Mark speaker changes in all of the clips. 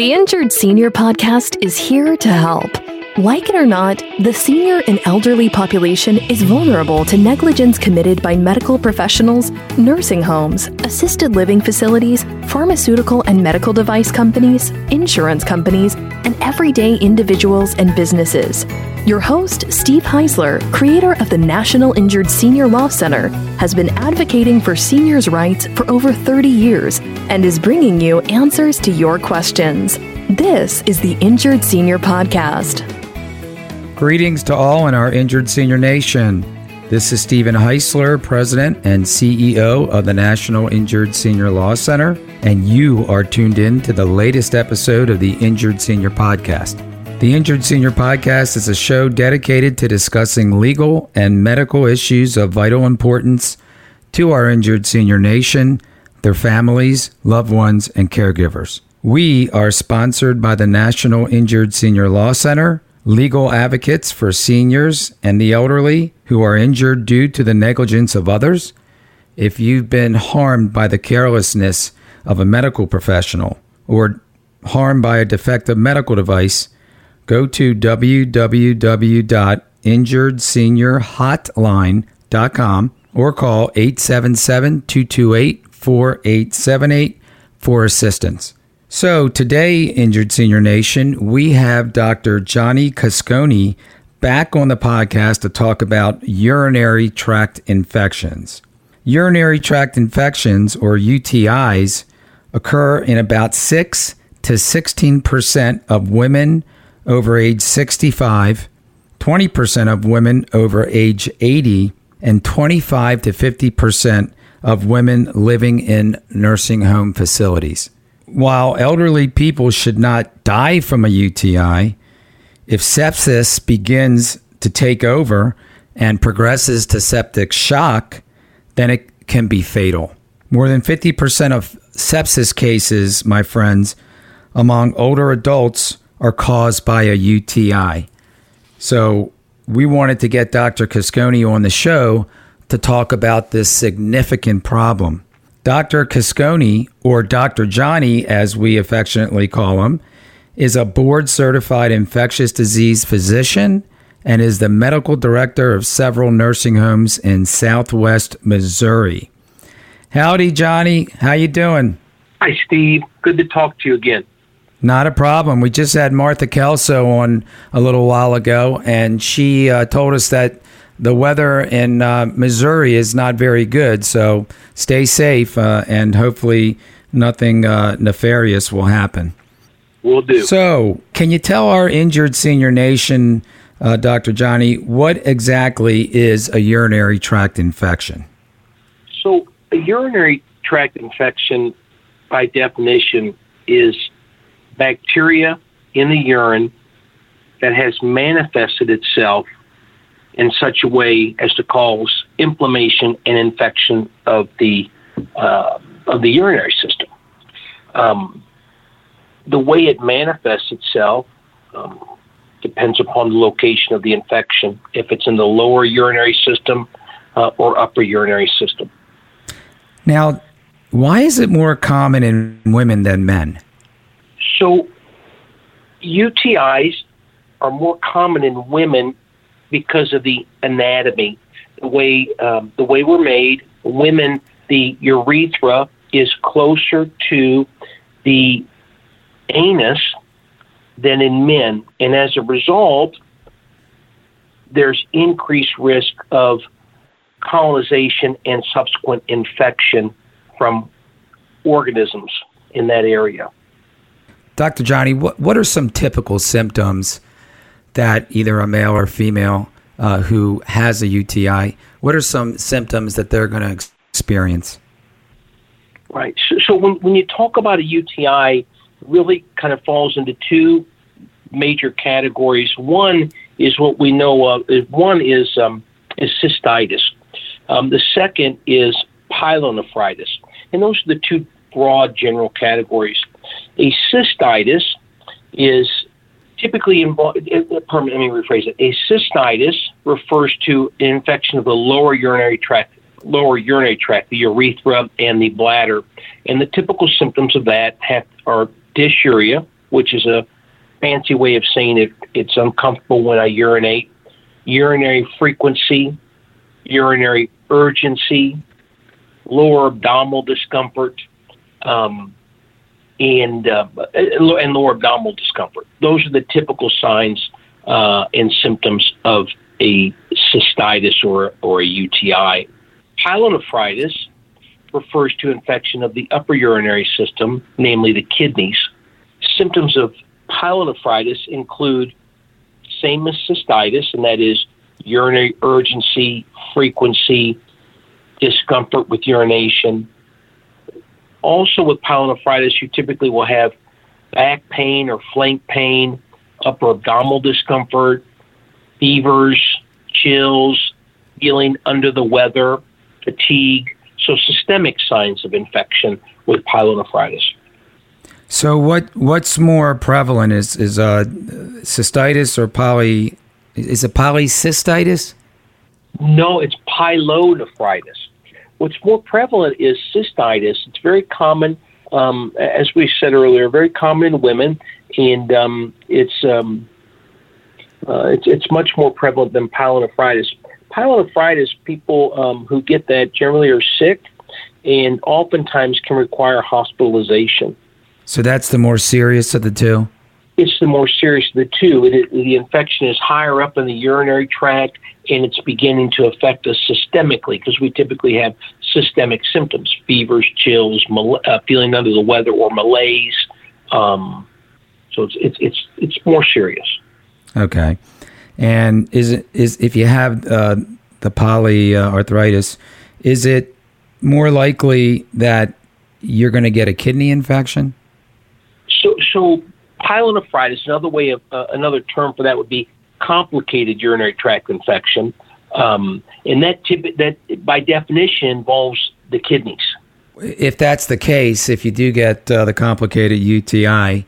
Speaker 1: The Injured Senior Podcast is here to help. Like it or not, the senior and elderly population is vulnerable to negligence committed by medical professionals, nursing homes, assisted living facilities, pharmaceutical and medical device companies, insurance companies, and everyday individuals and businesses. Your host, Steve Heisler, creator of the National Injured Senior Law Center, has been advocating for seniors' rights for over 30 years and is bringing you answers to your questions. This is the Injured Senior Podcast.
Speaker 2: Greetings to all in our Injured Senior Nation. This is Stephen Heisler, President and CEO of the National Injured Senior Law Center, and you are tuned in to the latest episode of the Injured Senior Podcast. The Injured Senior Podcast is a show dedicated to discussing legal and medical issues of vital importance to our injured senior nation, their families, loved ones, and caregivers. We are sponsored by the National Injured Senior Law Center, legal advocates for seniors and the elderly who are injured due to the negligence of others. If you've been harmed by the carelessness of a medical professional or harmed by a defective medical device, go to www.injuredseniorhotline.com or call 877 228 4878 for assistance. So, today, Injured Senior Nation, we have Dr. Johnny Cascone back on the podcast to talk about urinary tract infections. Urinary tract infections, or UTIs, occur in about 6 to 16% of women over age 65, 20% of women over age 80, and 25 to 50% of women living in nursing home facilities. While elderly people should not die from a UTI, if sepsis begins to take over and progresses to septic shock, then it can be fatal. More than 50% of sepsis cases, my friends, among older adults are caused by a UTI. So we wanted to get Dr. Cascone on the show to talk about this significant problem. Dr. Cascone, or Dr. Johnny, as we affectionately call him, is a board certified infectious disease physician and is the medical director of several nursing homes in southwest Missouri. Howdy, Johnny. How you doing?
Speaker 3: Hi, Steve. Good to talk to you again.
Speaker 2: Not a problem. We just had Martha Kelso on a little while ago, and she uh, told us that the weather in uh, Missouri is not very good. So stay safe, uh, and hopefully nothing uh, nefarious will happen.
Speaker 3: Will do.
Speaker 2: So, can you tell our injured senior nation, uh, Dr. Johnny, what exactly is a urinary tract infection?
Speaker 3: So, a urinary tract infection, by definition, is bacteria in the urine that has manifested itself in such a way as to cause inflammation and infection of the uh, of the urinary system. Um, the way it manifests itself um, depends upon the location of the infection. If it's in the lower urinary system uh, or upper urinary system.
Speaker 2: Now, why is it more common in women than men?
Speaker 3: So, UTIs are more common in women because of the anatomy, the way um, the way we're made. Women, the urethra is closer to the anus than in men, and as a result, there's increased risk of colonization and subsequent infection from organisms in that area.
Speaker 2: Dr. Johnny, what, what are some typical symptoms that either a male or female uh, who has a UTI, what are some symptoms that they're going to experience?
Speaker 3: Right. So, so when, when you talk about a UTI, really kind of falls into two major categories. One is what we know of. One is um, is cystitis. Um, the second is pyelonephritis, and those are the two broad general categories. A cystitis is typically involved, let me rephrase it. A cystitis refers to an infection of the lower urinary tract, lower urinary tract, the urethra and the bladder. And the typical symptoms of that have, are dysuria, which is a fancy way of saying it, it's uncomfortable when I urinate, urinary frequency, urinary urgency, lower abdominal discomfort, um, and uh, and lower abdominal discomfort. Those are the typical signs uh, and symptoms of a cystitis or or a UTI. Pyelonephritis refers to infection of the upper urinary system, namely the kidneys. Symptoms of pyelonephritis include same as cystitis, and that is urinary urgency, frequency, discomfort with urination. Also, with pyelonephritis, you typically will have back pain or flank pain, upper abdominal discomfort, fevers, chills, feeling under the weather, fatigue. So, systemic signs of infection with pyelonephritis.
Speaker 2: So, what what's more prevalent is is uh, cystitis or poly? Is it polycystitis?
Speaker 3: No, it's pyelonephritis. What's more prevalent is cystitis. It's very common, um, as we said earlier, very common in women, and um, it's, um, uh, it's it's much more prevalent than pyelonephritis. Pyelonephritis, people um, who get that generally are sick, and oftentimes can require hospitalization.
Speaker 2: So that's the more serious of the two
Speaker 3: it's the more serious of the two. It, it, the infection is higher up in the urinary tract and it's beginning to affect us systemically because we typically have systemic symptoms fevers, chills, mal- uh, feeling under the weather, or malaise. Um, so it's, it's, it's, it's more serious.
Speaker 2: Okay. And is it is if you have uh, the polyarthritis, is it more likely that you're going to get a kidney infection?
Speaker 3: So, so pyelonephritis, another way of uh, another term for that would be complicated urinary tract infection, um, and that tip, that by definition involves the kidneys.
Speaker 2: If that's the case, if you do get uh, the complicated UTI,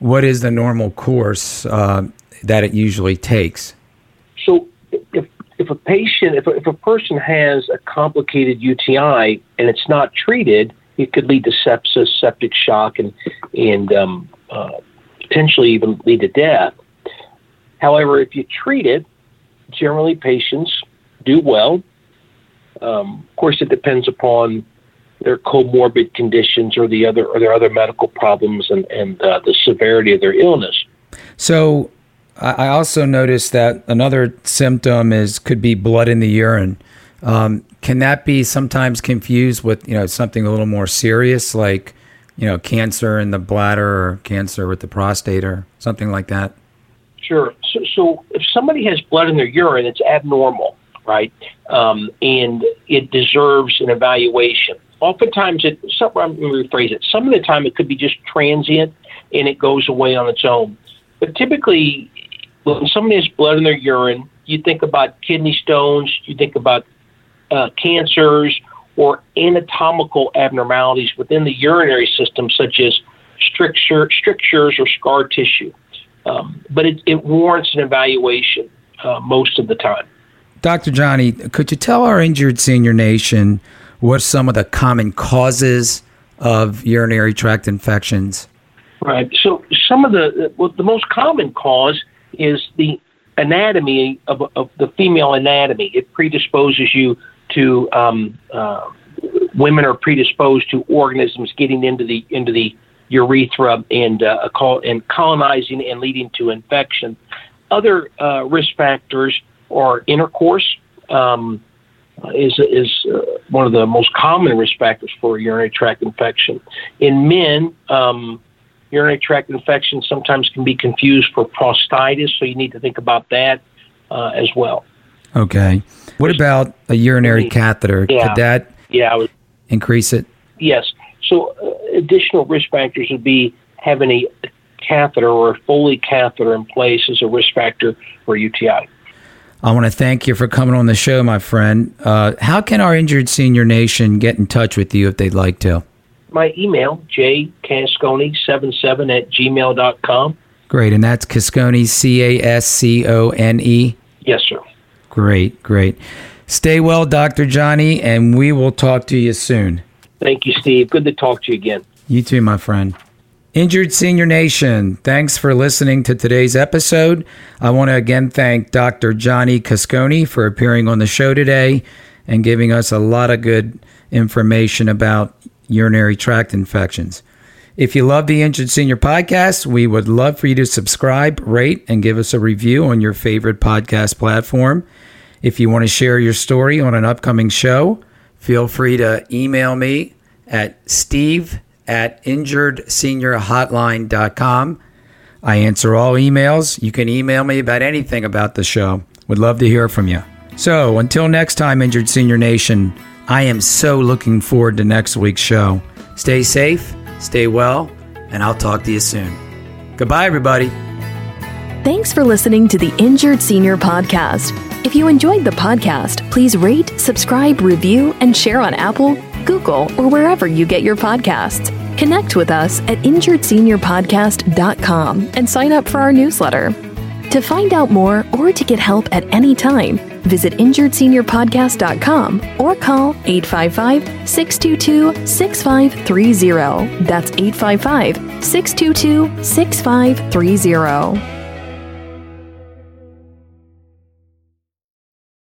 Speaker 2: what is the normal course uh, that it usually takes?
Speaker 3: So, if if a patient, if a, if a person has a complicated UTI and it's not treated, it could lead to sepsis, septic shock, and and um, uh, potentially even lead to death. However, if you treat it, generally patients do well. Um, of course, it depends upon their comorbid conditions or the other or their other medical problems and and uh, the severity of their illness.
Speaker 2: So, I also noticed that another symptom is could be blood in the urine. Um, can that be sometimes confused with you know something a little more serious like you know, cancer in the bladder or cancer with the prostate or something like that?
Speaker 3: Sure. So, so if somebody has blood in their urine, it's abnormal, right? Um, and it deserves an evaluation. Oftentimes, it. Some, I'm rephrase it. Some of the time, it could be just transient and it goes away on its own. But typically, when somebody has blood in their urine, you think about kidney stones, you think about uh, cancers, or anatomical abnormalities within the urinary system, such as stricture, strictures or scar tissue. Um, but it, it, warrants an evaluation uh, most of the time.
Speaker 2: Dr. Johnny, could you tell our injured senior nation what some of the common causes of urinary tract infections?
Speaker 3: Right. So, some of the well, the most common cause is the anatomy of, of the female anatomy. It predisposes you to um, uh, women are predisposed to organisms getting into the into the urethra and uh, and colonizing and leading to infection. Other uh, risk factors are intercourse. Um, is is uh, one of the most common risk factors for urinary tract infection. In men, um, urinary tract infection sometimes can be confused for prostatitis, so you need to think about that uh, as well.
Speaker 2: Okay. What about a urinary catheter?
Speaker 3: Yeah.
Speaker 2: Could that
Speaker 3: yeah, was,
Speaker 2: increase it?
Speaker 3: Yes. So uh, additional risk factors would be having a catheter or a Foley catheter in place as a risk factor for UTI.
Speaker 2: I want to thank you for coming on the show, my friend. Uh, how can our injured senior nation get in touch with you if they'd like to?
Speaker 3: My email, jcascone77 at gmail.com.
Speaker 2: Great. And that's Cascone, C A S C O N E?
Speaker 3: Yes, sir.
Speaker 2: Great, great. Stay well, Dr. Johnny, and we will talk to you soon.
Speaker 3: Thank you, Steve. Good to talk to you again.
Speaker 2: You too, my friend. Injured Senior Nation, thanks for listening to today's episode. I want to again thank Dr. Johnny Cascone for appearing on the show today and giving us a lot of good information about urinary tract infections. If you love the Injured Senior podcast, we would love for you to subscribe, rate, and give us a review on your favorite podcast platform. If you want to share your story on an upcoming show, feel free to email me at steve at injuredseniorhotline.com. I answer all emails. You can email me about anything about the show. Would love to hear from you. So until next time, Injured Senior Nation, I am so looking forward to next week's show. Stay safe, stay well, and I'll talk to you soon. Goodbye, everybody.
Speaker 1: Thanks for listening to the Injured Senior Podcast. If you enjoyed the podcast, please rate, subscribe, review, and share on Apple, Google, or wherever you get your podcasts. Connect with us at injuredseniorpodcast.com and sign up for our newsletter. To find out more or to get help at any time, visit injuredseniorpodcast.com or call 855 622 6530. That's 855 622 6530.